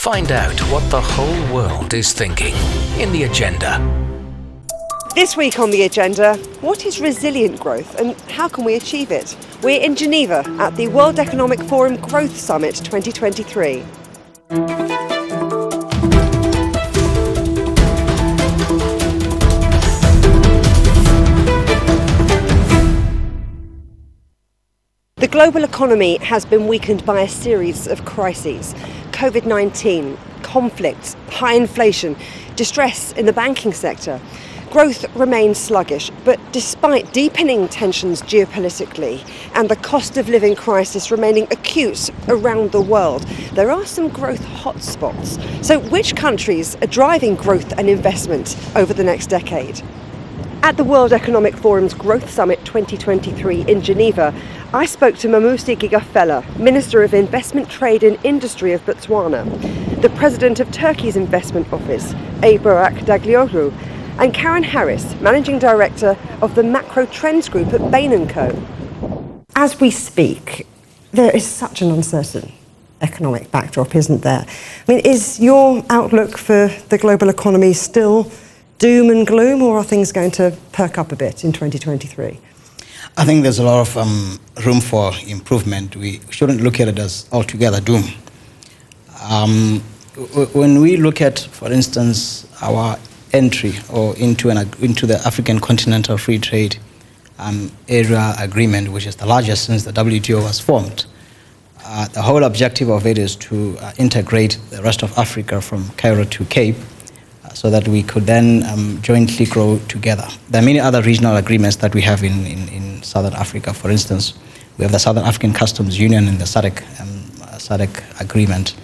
Find out what the whole world is thinking in the agenda. This week on the agenda, what is resilient growth and how can we achieve it? We're in Geneva at the World Economic Forum Growth Summit 2023. The global economy has been weakened by a series of crises COVID 19, conflicts, high inflation, distress in the banking sector. Growth remains sluggish, but despite deepening tensions geopolitically and the cost of living crisis remaining acute around the world, there are some growth hotspots. So, which countries are driving growth and investment over the next decade? At the World Economic Forum's Growth Summit 2023 in Geneva, I spoke to Mmusi Kgafela, Minister of Investment, Trade and Industry of Botswana, the President of Turkey's Investment Office, Abarak Daglioglu, and Karen Harris, Managing Director of the Macro Trends Group at Bain & Co. As we speak, there is such an uncertain economic backdrop, isn't there? I mean, is your outlook for the global economy still doom and gloom, or are things going to perk up a bit in 2023? I think there's a lot of um, room for improvement. We shouldn't look at it as altogether doom. Um, when we look at, for instance, our entry or into, an, into the African Continental Free Trade um, Area Agreement, which is the largest since the WTO was formed, uh, the whole objective of it is to uh, integrate the rest of Africa from Cairo to Cape so that we could then um, jointly grow together. There are many other regional agreements that we have in, in, in, Southern Africa. For instance, we have the Southern African Customs Union and the SADC, um, SADC agreement.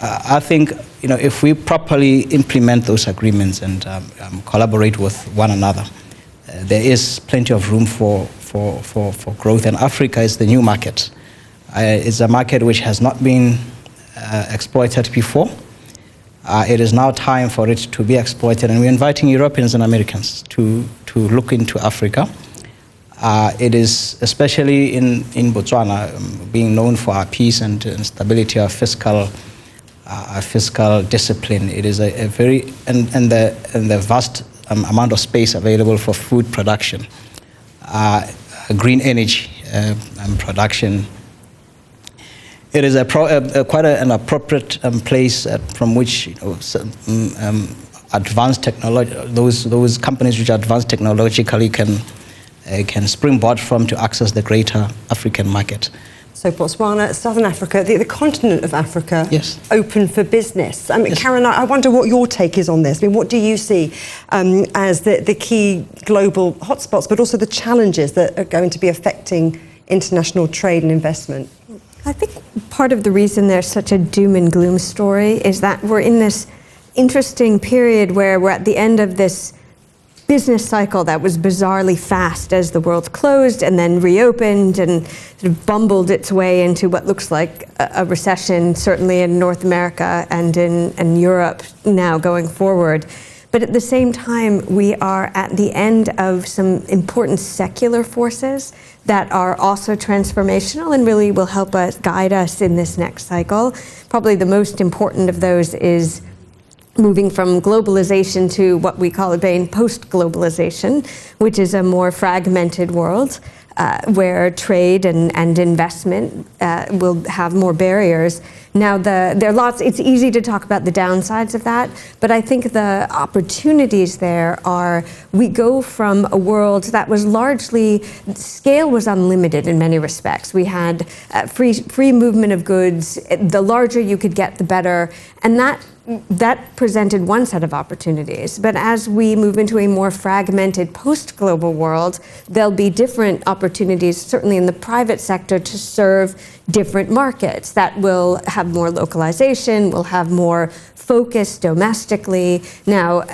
Uh, I think you know, if we properly implement those agreements and um, um collaborate with one another, uh, there is plenty of room for, for, for, for growth. And Africa is the new market. Uh, it's a market which has not been uh, exploited before. Uh, it is now time for it to be exploited, and we're inviting Europeans and Americans to, to look into Africa. Uh, it is especially in, in Botswana, um, being known for our peace and, and stability, our fiscal, uh, our fiscal discipline. It is a, a, very, and, and, the, and the vast um, amount of space available for food production, uh, green energy uh, and production it is a, pro, a, a quite an appropriate um, place uh, from which you know, some, mm, um, advanced technology, those those companies which are advanced technologically can uh, can springboard from to access the greater African market. So Botswana, Southern Africa, the, the continent of Africa, yes. open for business. Um, yes. Karen, I wonder what your take is on this. I mean, what do you see um, as the, the key global hotspots, but also the challenges that are going to be affecting international trade and investment? I think part of the reason there's such a doom and gloom story is that we're in this interesting period where we're at the end of this business cycle that was bizarrely fast as the world closed and then reopened and sort of bumbled its way into what looks like a, recession, certainly in North America and in, in Europe now going forward. But at the same time, we are at the end of some important secular forces that are also transformational and really will help us guide us in this next cycle. Probably the most important of those is moving from globalization to what we call again post globalization, which is a more fragmented world uh, where trade and, and investment uh, will have more barriers. Now, the, there are lots, it's easy to talk about the downsides of that, but I think the opportunities there are we go from a world that was largely, scale was unlimited in many respects. We had uh, free, free movement of goods, the larger you could get, the better, and that that presented one set of opportunities. But as we move into a more fragmented post global world, there'll be different opportunities, certainly in the private sector, to serve different markets that will have more localization, will have more focus domestically. Now,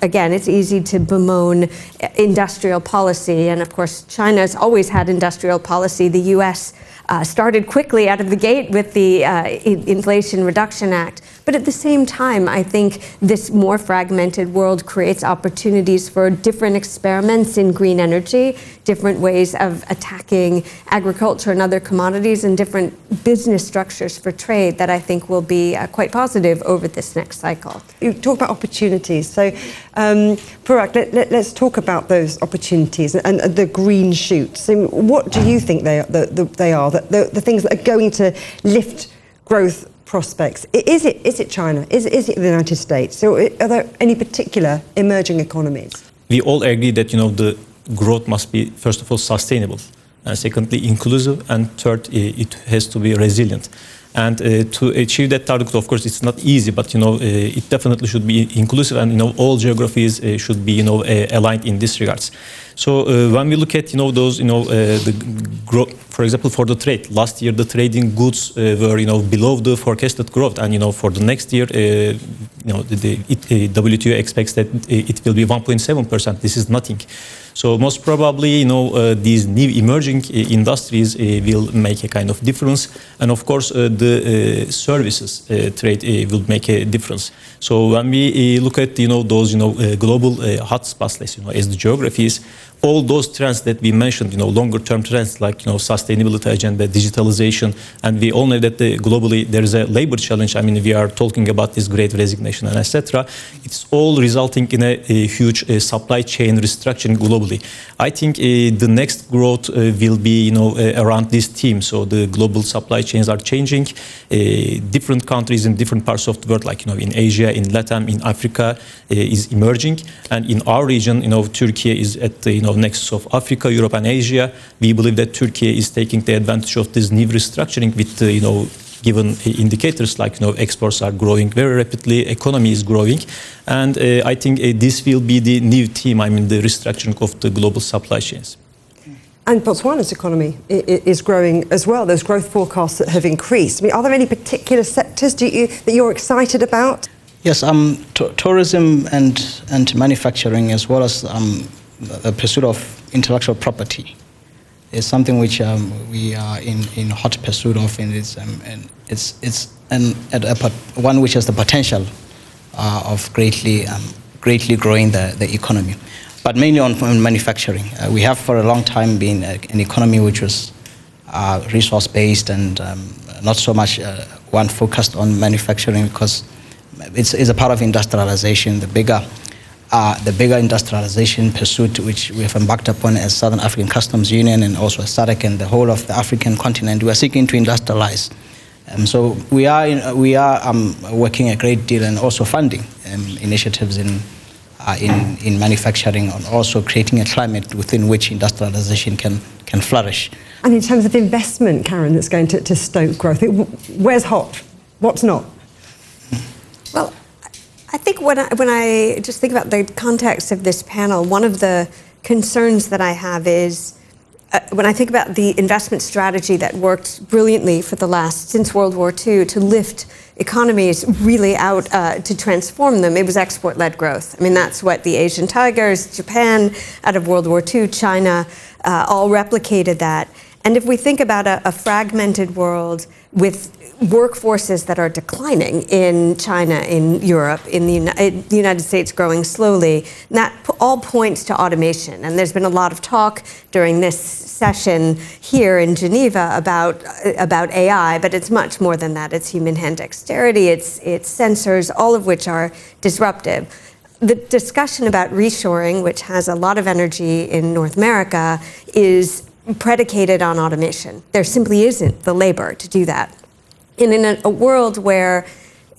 again, it's easy to bemoan industrial policy, and of course, China's always had industrial policy. The US uh, started quickly out of the gate with the uh, Inflation Reduction Act. But at the same time, I think this more fragmented world creates opportunities for different experiments in green energy, different ways of attacking agriculture and other commodities, and different business structures for trade that I think will be uh, quite positive over this next cycle. You talk about opportunities. So, um, Burak, let, us let, talk about those opportunities and, and, the green shoots. what do you think they the, the, they are the, the, the things that are going to lift growth prospects? Is it, is it China? Is, is it the United States? So are there any particular emerging economies? We all agree that you know the growth must be first of all sustainable, and secondly inclusive, and third it has to be resilient. And uh, to achieve that target, of course, it's not easy, but you know, uh, it definitely should be inclusive, and you know, all geographies uh, should be you know aligned in this regards. So uh, when we look at you know those you know uh, the growth, for example, for the trade, last year the trading goods uh, were you know below the forecasted growth, and you know for the next year, you know the, the it, WTO expects that it will be 1.7 percent. This is nothing. So most probably, you know, uh, these new emerging uh, industries uh, will make a kind of difference, and of course, uh, the uh, services uh, trade will make a difference. So when we look at, you know, those, you know, global hotspots, you know, as the geographies, all those trends that we mentioned, you know, longer term trends like, you know, sustainability agenda, digitalization, and we all know that the, globally there is a labor challenge. I mean, we are talking about this great resignation and etc. It's all resulting in a, a huge uh, supply chain restructuring globally. I think uh, the next growth uh, will be, you know, uh, around this theme. So the global supply chains are changing. Uh, different countries in different parts of the world, like, you know, in Asia, in Latin, in Africa, uh, is emerging. And in our region, you know, Turkey is at the, you know, of nexus of Africa, Europe, and Asia. We believe that Turkey is taking the advantage of this new restructuring with, uh, you know, given indicators like you know exports are growing very rapidly, economy is growing, and uh, I think uh, this will be the new theme. I mean the restructuring of the global supply chains. And Botswana's economy is growing as well. There's growth forecasts that have increased. I mean, are there any particular sectors you, that you're excited about? Yes, um, tourism and and manufacturing, as well as um, the pursuit of intellectual property is something which um, we are in, in hot pursuit of, and it's, um, and it's, it's an, a, one which has the potential uh, of greatly, um, greatly growing the, the economy. But mainly on, manufacturing. Uh, we have for a long time been a, an economy which was uh, resource based and um, not so much uh, one focused on manufacturing because it's, it's a part of industrialization. The bigger uh, the bigger industrialization pursuit which we have embarked upon as Southern African Customs Union and also as SADC and the whole of the African continent. We are seeking to industrialize. Um, so we are, in, we are um, working a great deal and also funding um, initiatives in, uh, in, in manufacturing and also creating a climate within which industrialization can, can flourish. And in terms of investment, Karen, that's going to, to stoke growth, where's hot? What's not? I think when I, when I just think about the context of this panel, one of the concerns that I have is uh, when I think about the investment strategy that worked brilliantly for the last, since World War II, to lift economies really out, uh, to transform them, it was export led growth. I mean, that's what the Asian tigers, Japan out of World War II, China, uh, all replicated that. And if we think about a, a fragmented world with workforces that are declining in China, in Europe, in the, in the, United States growing slowly. That all points to automation. And there's been a lot of talk during this session here in Geneva about, uh, about AI, but it's much more than that. It's human hand dexterity, it's, it's sensors, all of which are disruptive. The discussion about reshoring, which has a lot of energy in North America, is predicated on automation. There simply isn't the labor to do that. And in a, a world where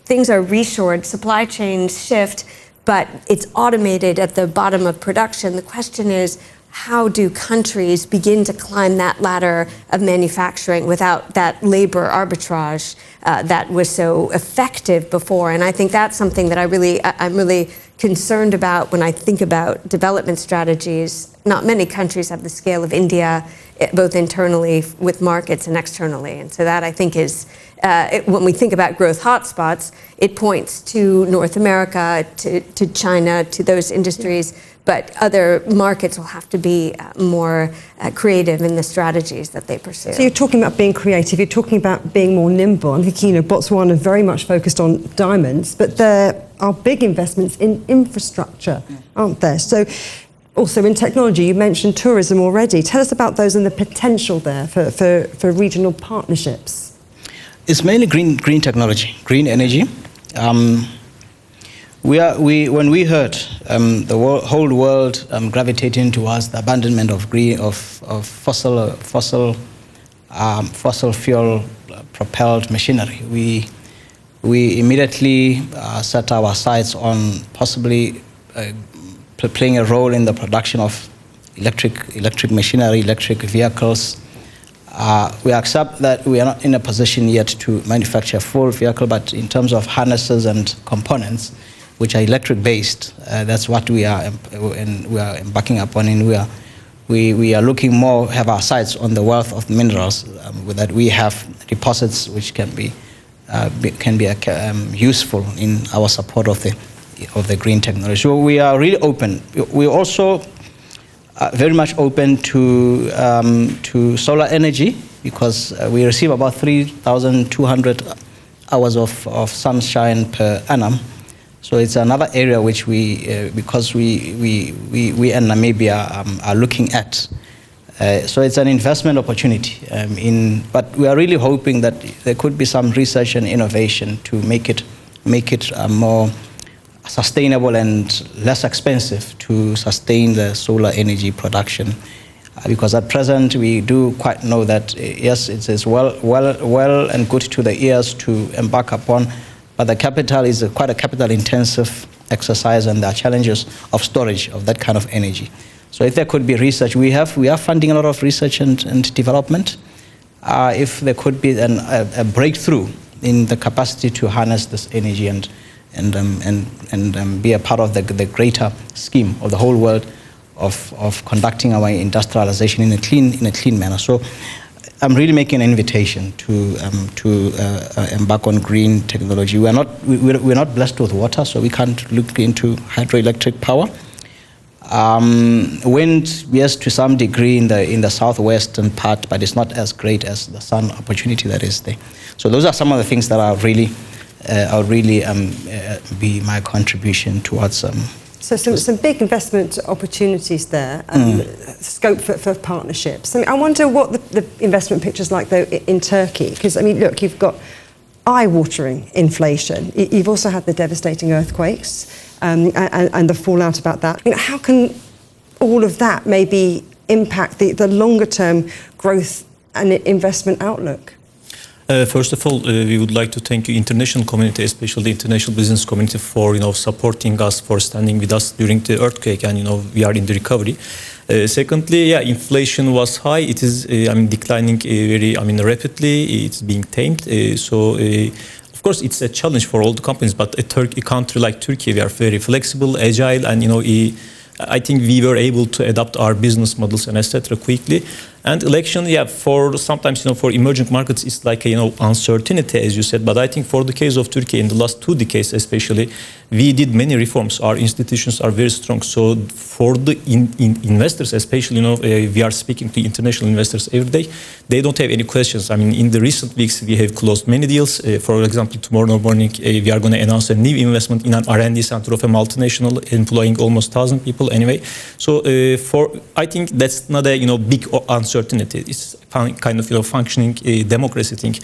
things are reshored, supply chains shift, but it's automated at the bottom of production, the question is how do countries begin to climb that ladder of manufacturing without that labor arbitrage uh, that was so effective before? And I think that's something that I really, I'm really concerned about when I think about development strategies. Not many countries have the scale of India, eh, both internally with markets and externally. And so that I think is uh, it, when we think about growth hotspots, it points to North America, to, to China, to those industries. But other markets will have to be uh, more uh, creative in the strategies that they pursue. So you're talking about being creative, you're talking about being more nimble. I'm thinking, you know, Botswana are very much focused on diamonds, but there are big investments in infrastructure, aren't there? So also in technology, you mentioned tourism already. Tell us about those and the potential there for, for, for regional partnerships. It's mainly green, green technology, green energy. Um, we are, we, when we heard um, the wor- whole world um, gravitating towards the abandonment of, green, of, of fossil, fossil, um, fossil fuel propelled machinery, we, we immediately uh, set our sights on possibly uh, playing a role in the production of electric, electric machinery, electric vehicles. Uh, we accept that we are not in a position yet to manufacture full vehicle, but in terms of harnesses and components, which are electric based, uh, that's what we are, and we are embarking upon, and we are, we, we are looking more, have our sights on the wealth of minerals um, that we have deposits which can be, uh, be can be uh, um, useful in our support of the, of the green technology. So we are really open. We also uh, very much open to, um, to solar energy because uh, we receive about 3,200 hours of, of sunshine per annum. So it's another area which we, uh, because we, we, we, we and Namibia um, are looking at. Uh, so it's an investment opportunity. Um, in, but we are really hoping that there could be some research and innovation to make it, make it uh, more sustainable and less expensive to sustain the solar energy production. Uh, because at present we do quite know that uh, yes, it is well, well, well and good to the ears to embark upon, but the capital is a, quite a capital intensive exercise and there are challenges of storage of that kind of energy. So if there could be research, we have we are funding a lot of research and, and development. Uh, if there could be an, a, a breakthrough in the capacity to harness this energy and and, um, and, and um, be a part of the, the greater scheme of the whole world of, of conducting our industrialization in a clean, in a clean manner. So I'm really making an invitation to, um, to uh, uh, embark on green technology. We are not, we, we're we're not blessed with water, so we can't look into hydroelectric power. Um, wind, yes, to some degree in the in the southwestern part, but it's not as great as the sun opportunity that is there. So those are some of the things that are really, uh, are really um, uh, be my contribution towards. So some, some big investment opportunities there, um, scope for, for partnerships. I, mean, I wonder what the, the investment picture's like though in Turkey, because I mean, look, you've got eye-watering inflation. You've also had the devastating earthquakes um, and, and the fallout about that. I mean, how can all of that maybe impact the, the longer-term growth and investment outlook? Uh, first of all, uh, we would like to thank you, international community, especially the international business community, for you know supporting us, for standing with us during the earthquake, and you know we are in the recovery. Uh, secondly, yeah, inflation was high. It is, uh, I mean, declining uh, very, I mean, rapidly. It's being tamed. Uh, so. Of course, it's a challenge for all the companies, but a, Turkey, a country like Turkey, we are very flexible, agile, and you know, I think we were able to adapt our business models and etc. quickly. And election, yeah, for sometimes you know for emerging markets, it's like a, you know uncertainty as you said. But I think for the case of Turkey in the last two decades, especially, we did many reforms. Our institutions are very strong. So for the in, in investors, especially, you know, uh, we are speaking to international investors every day. They don't have any questions. I mean, in the recent weeks, we have closed many deals. Uh, for example, tomorrow morning, uh, we are going to announce a new investment in an R&D center of a multinational employing almost thousand people. Anyway, so for I think that's not a you know big o- uncertainty. It's kind of you know functioning uh, democracy thing.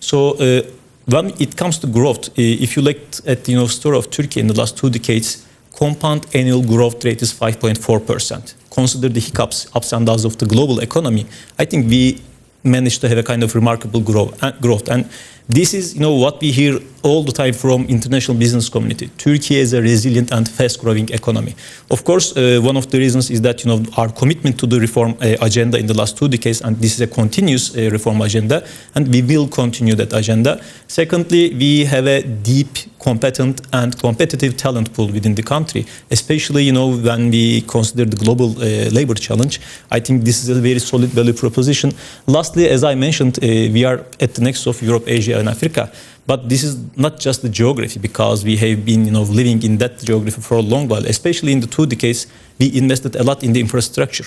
So. Uh, when it comes to growth, uh, if you look at the you know, story of Turkey in the last two decades, compound annual growth rate is 5.4%. Consider the hiccups, ups and downs of the global economy. I think we managed to have a kind of remarkable grow, uh, growth. And this is, you know, what we hear all the time from international business community. Turkey is a resilient and fast-growing economy. Of course, uh, one of the reasons is that, you know, our commitment to the reform uh, agenda in the last two decades, and this is a continuous uh, reform agenda, and we will continue that agenda. Secondly, we have a deep, competent, and competitive talent pool within the country, especially, you know, when we consider the global uh, labor challenge. I think this is a very solid value proposition. Lastly, as I mentioned, uh, we are at the nexus of Europe-Asia Asia and Africa. But this is not just the geography because we have been you know, living in that geography for a long while, especially in the two decades, we invested a lot in the infrastructure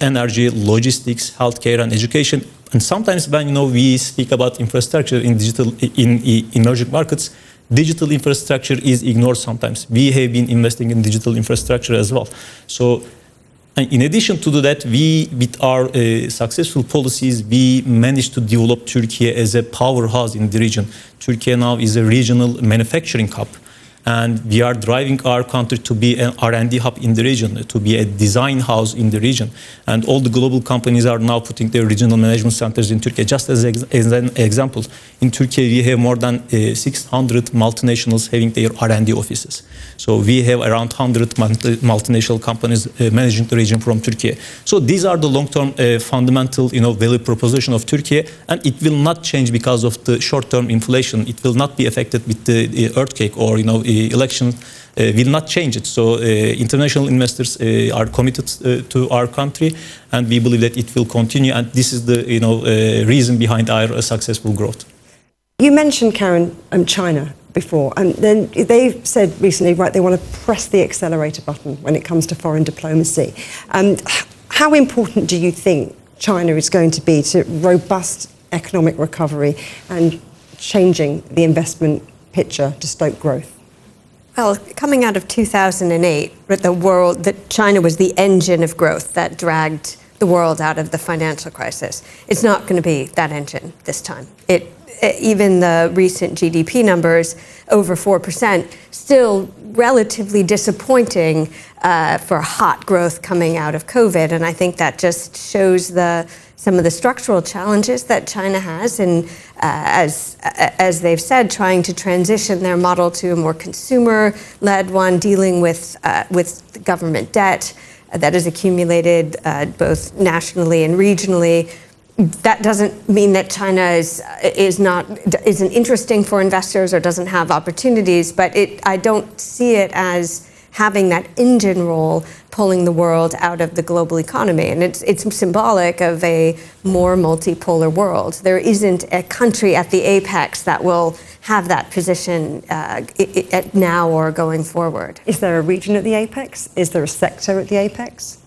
energy, logistics, healthcare, and education. And sometimes when you know we speak about infrastructure in digital in, in emerging markets, digital infrastructure is ignored sometimes. We have been investing in digital infrastructure as well. So in addition to that, we, with our uh, successful policies, we managed to develop Turkey as a powerhouse in the region. Turkey now is a regional manufacturing hub and we are driving our country to be an R&D hub in the region, to be a design house in the region. And all the global companies are now putting their regional management centers in Turkey. Just as, ex as an example, in Turkey we have more than uh, 600 multinationals having their R&D offices. So we have around 100 multinational companies uh, managing the region from Turkey. So these are the long-term uh, fundamental, you know, value proposition of Turkey, and it will not change because of the short-term inflation. It will not be affected with the, the earthquake or, you know, election uh, will not change it. So uh, international investors uh, are committed to our country, and we believe that it will continue. And this is the you know reason behind our successful growth. You mentioned Karen um, China before, and then they've said recently, right, they want to press the accelerator button when it comes to foreign diplomacy. Um, how important do you think China is going to be to robust economic recovery and changing the investment picture to stoke growth? Well, coming out of 2008, the world, that China was the engine of growth that dragged the world out of the financial crisis. It's not going to be that engine this time. It, even the recent GDP numbers, over 4%, still relatively disappointing uh, for hot growth coming out of COVID. And I think that just shows the some of the structural challenges that China has, and uh, as as they've said, trying to transition their model to a more consumer-led one, dealing with uh, with government debt that is accumulated uh, both nationally and regionally. That doesn't mean that China is is not isn't interesting for investors or doesn't have opportunities, but it I don't see it as having that engine role pulling the world out of the global economy. And it's, it's symbolic of a more multipolar world. There isn't a country at the apex that will have that position uh, now or going forward. Is there a region at the apex? Is there a sector at the apex?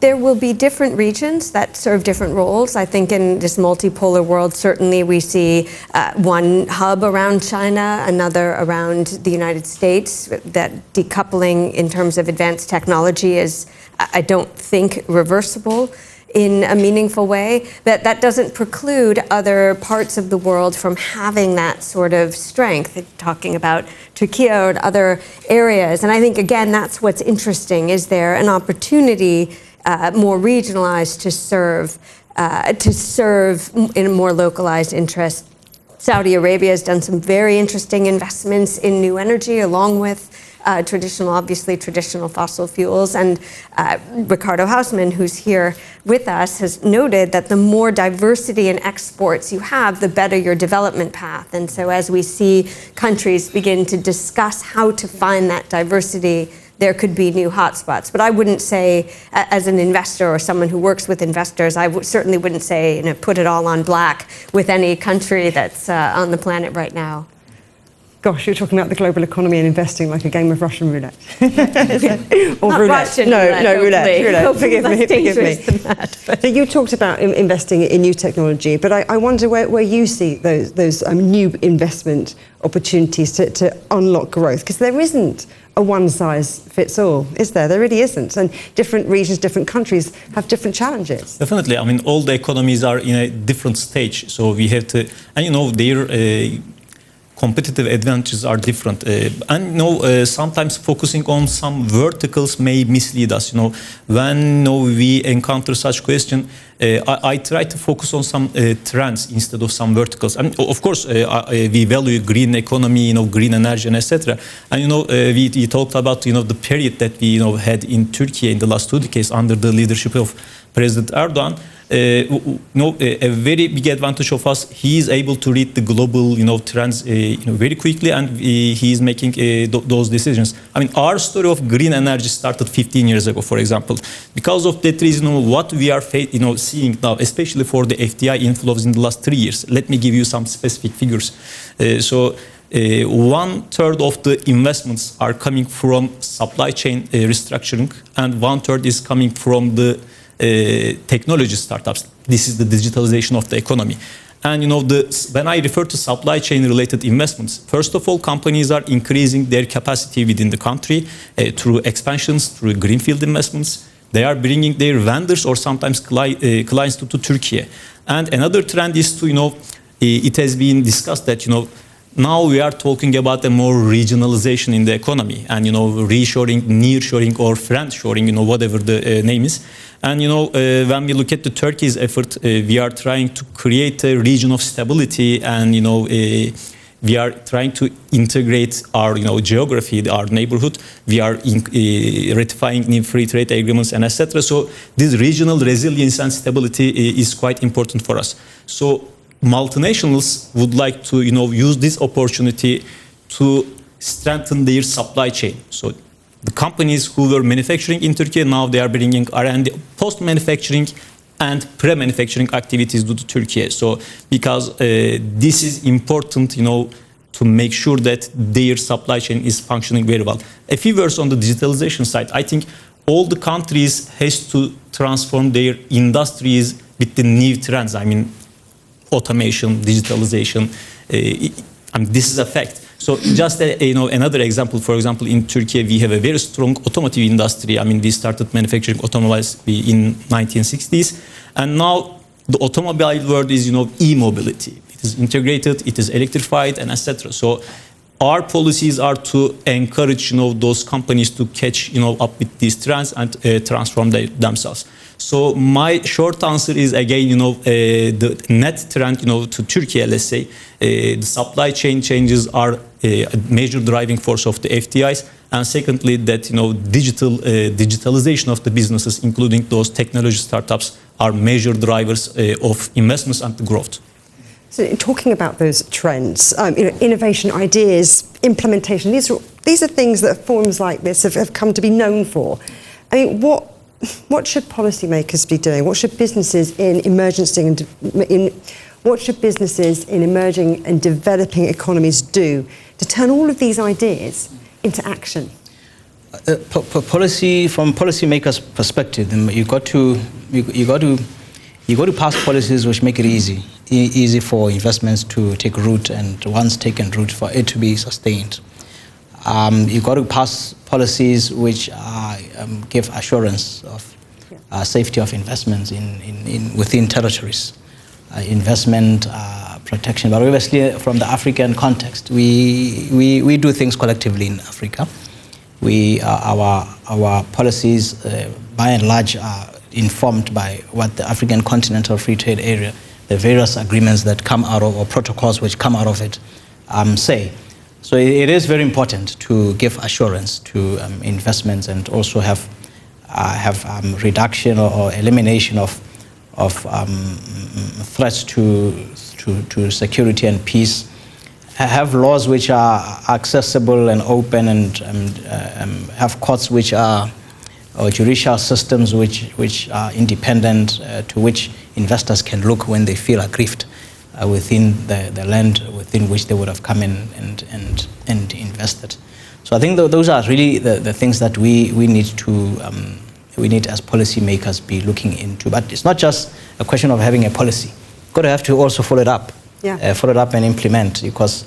There will be different regions that serve different roles. I think in this multipolar world, certainly we see uh, one hub around China, another around the United States. That decoupling in terms of advanced technology is, I don't think, reversible in a meaningful way. But that doesn't preclude other parts of the world from having that sort of strength. Talking about Turkey or other areas, and I think again that's what's interesting. Is there an opportunity? Uh, more regionalized to serve uh, to serve in a more localized interest. Saudi Arabia has done some very interesting investments in new energy, along with uh, traditional, obviously traditional fossil fuels. And uh, Ricardo Hausmann, who's here with us, has noted that the more diversity in exports you have, the better your development path. And so as we see countries begin to discuss how to find that diversity there could be new hotspots. But I wouldn't say, as an investor or someone who works with investors, I certainly wouldn't say, you know, put it all on black with any country that's uh, on the planet right now. Gosh, you're talking about the global economy and investing like a game of Russian roulette. or Not roulette. Russian no, roulette, no, roulette. roulette. Forgive me, forgive me. That, so you talked about investing in new technology, but I, I wonder where, where, you see those, those um, new investment opportunities to, to unlock growth, because there isn't a one size fits all, is there? There really isn't. And different regions, different countries have different challenges. Definitely. I mean, all the economies are in a different stage. So we have to, and you know, their uh, competitive advantages are different. Uh, and you know, uh, sometimes focusing on some verticals may mislead us. You know, when you know, we encounter such question, uh, I, I, try to focus on some uh, trends instead of some verticals. And of course, uh, we value green economy, you know, green energy, and etc. And you know, uh, we, we, talked about you know the period that we you know had in Turkey in the last two decades under the leadership of President Erdogan. Uh, you know, a, a very big advantage of us. He is able to read the global, you know, trends, uh, you know, very quickly, and uh, he is making uh, th- those decisions. I mean, our story of green energy started 15 years ago, for example. Because of that reason, know, what we are, you know, seeing now, especially for the FDI inflows in the last three years. Let me give you some specific figures. Uh, so. Uh, one third of the investments are coming from supply chain uh, restructuring, and one third is coming from the uh, technology startups. This is the digitalization of the economy. And you know, the, when I refer to supply chain related investments, first of all, companies are increasing their capacity within the country uh, through expansions, through greenfield investments. They are bringing their vendors or sometimes cli- uh, clients to, to Turkey. And another trend is to, you know, it has been discussed that, you know, now we are talking about a more regionalization in the economy and you know reshoring nearshoring or friendshoring you know whatever the uh, name is. And you know uh, when we look at the turkey's effort uh, we are trying to create a region of stability and you know uh, we are trying to integrate our you know geography our neighborhood. We are in, uh, ratifying new free trade agreements and etc so this regional resilience and stability uh, is quite important for us. So multinationals would like to you know use this opportunity to strengthen their supply chain. So the companies who were manufacturing in Turkey now they are bringing R&D post manufacturing and pre-manufacturing activities to Turkey. So because uh, this is important you know to make sure that their supply chain is functioning very well. A few words on the digitalization side. I think all the countries has to transform their industries with the new trends. I mean automation, digitalization. Uh, I mean, this is a fact. So just a, you know another example. For example, in Turkey we have a very strong automotive industry. I mean, we started manufacturing automobiles in 1960s, and now the automobile world is you know e-mobility. It is integrated, it is electrified, and etc. So our policies are to encourage you know those companies to catch you know up with these trends and uh, transform they, themselves. So my short answer is again, you know, uh, the net trend, you know, to Turkey, let's say, uh, the supply chain changes are uh, a major driving force of the FDIs, and secondly, that you know, digital uh, digitalization of the businesses, including those technology startups, are major drivers uh, of investments and growth. So, talking about those trends, um, you know, innovation, ideas, implementation, these are, these are things that forums like this have, have come to be known for. I mean, what, what should policymakers be doing? What should businesses in emergency and in, what should businesses in emerging and developing economies do to turn all of these ideas into action? Uh, po- po- policy from policymakers' perspective, you got to you, you got to you got to pass policies which make it easy e- easy for investments to take root and once taken root for it to be sustained. Um, you got to pass policies which uh, um, give assurance of uh, safety of investments in, in, in within territories, uh, investment uh, protection. But obviously, from the African context, we, we, we do things collectively in Africa. We, uh, our, our policies, uh, by and large, are informed by what the African Continental Free Trade Area, the various agreements that come out of, or protocols which come out of it, um, say. So it, is very important to give assurance to um, investments and also have, uh, have um, reduction or, or elimination of, of um, threats to, to, to security and peace. Have laws which are accessible and open and um, uh, um, have courts which are or judicial systems which, which are independent uh, to which investors can look when they feel aggrieved uh, within the, the land within which they would have come in and, and, and invested. So I think th- those are really the, the things that we, we need to um, we need as policymakers be looking into. But it's not just a question of having a policy. You've got to have to also follow it up Yeah. uh, follow it up and implement because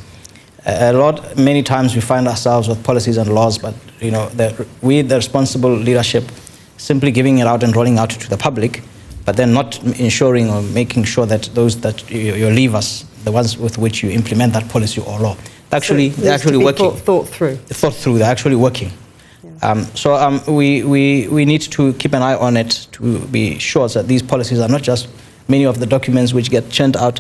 a lot many times we find ourselves with policies and laws but you know the, we the responsible leadership simply giving it out and rolling out to the public but then not ensuring or making sure that those that you, you leave us the ones with which you implement that policy or law actually So they're actually working Thought, thought through. thought through. They're actually working. Um, so um, we, we, we need to keep an eye on it to be sure that these policies are not just many of the documents which get churned out,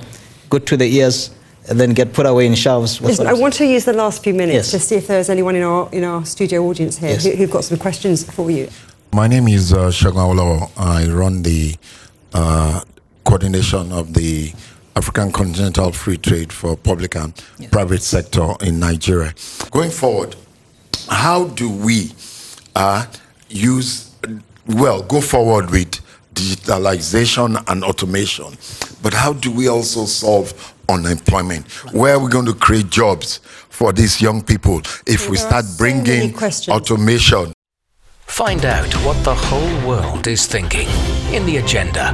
good to the ears, and then get put away in shelves. I want to use the last few minutes Yes. to see if there's anyone in our, in our studio audience here Yes. who, who've got some questions for you. My name is uh, Awolowo. I run the uh, coordination of the African Continental Free Trade for public and private sector in Nigeria. Going forward, how do we uh, use, well, go forward with digitalization and automation, but how do we also solve unemployment? Where are we going to create jobs for these young people if we start bringing questions. automation? Find out what the whole world is thinking in the agenda.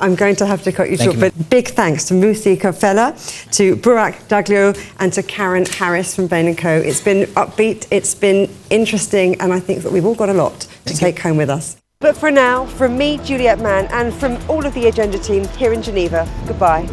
I'm going to have to cut you Thank short, you. but big thanks to Mmusi Kgafela, to Burak Daglio, and to Karen Harris from Bain & Co. It's been upbeat, it's been interesting, and I think that we've all got a lot to take home with us. But for now, from me, Juliet Mann, and from all of the Agenda team here in Geneva, goodbye.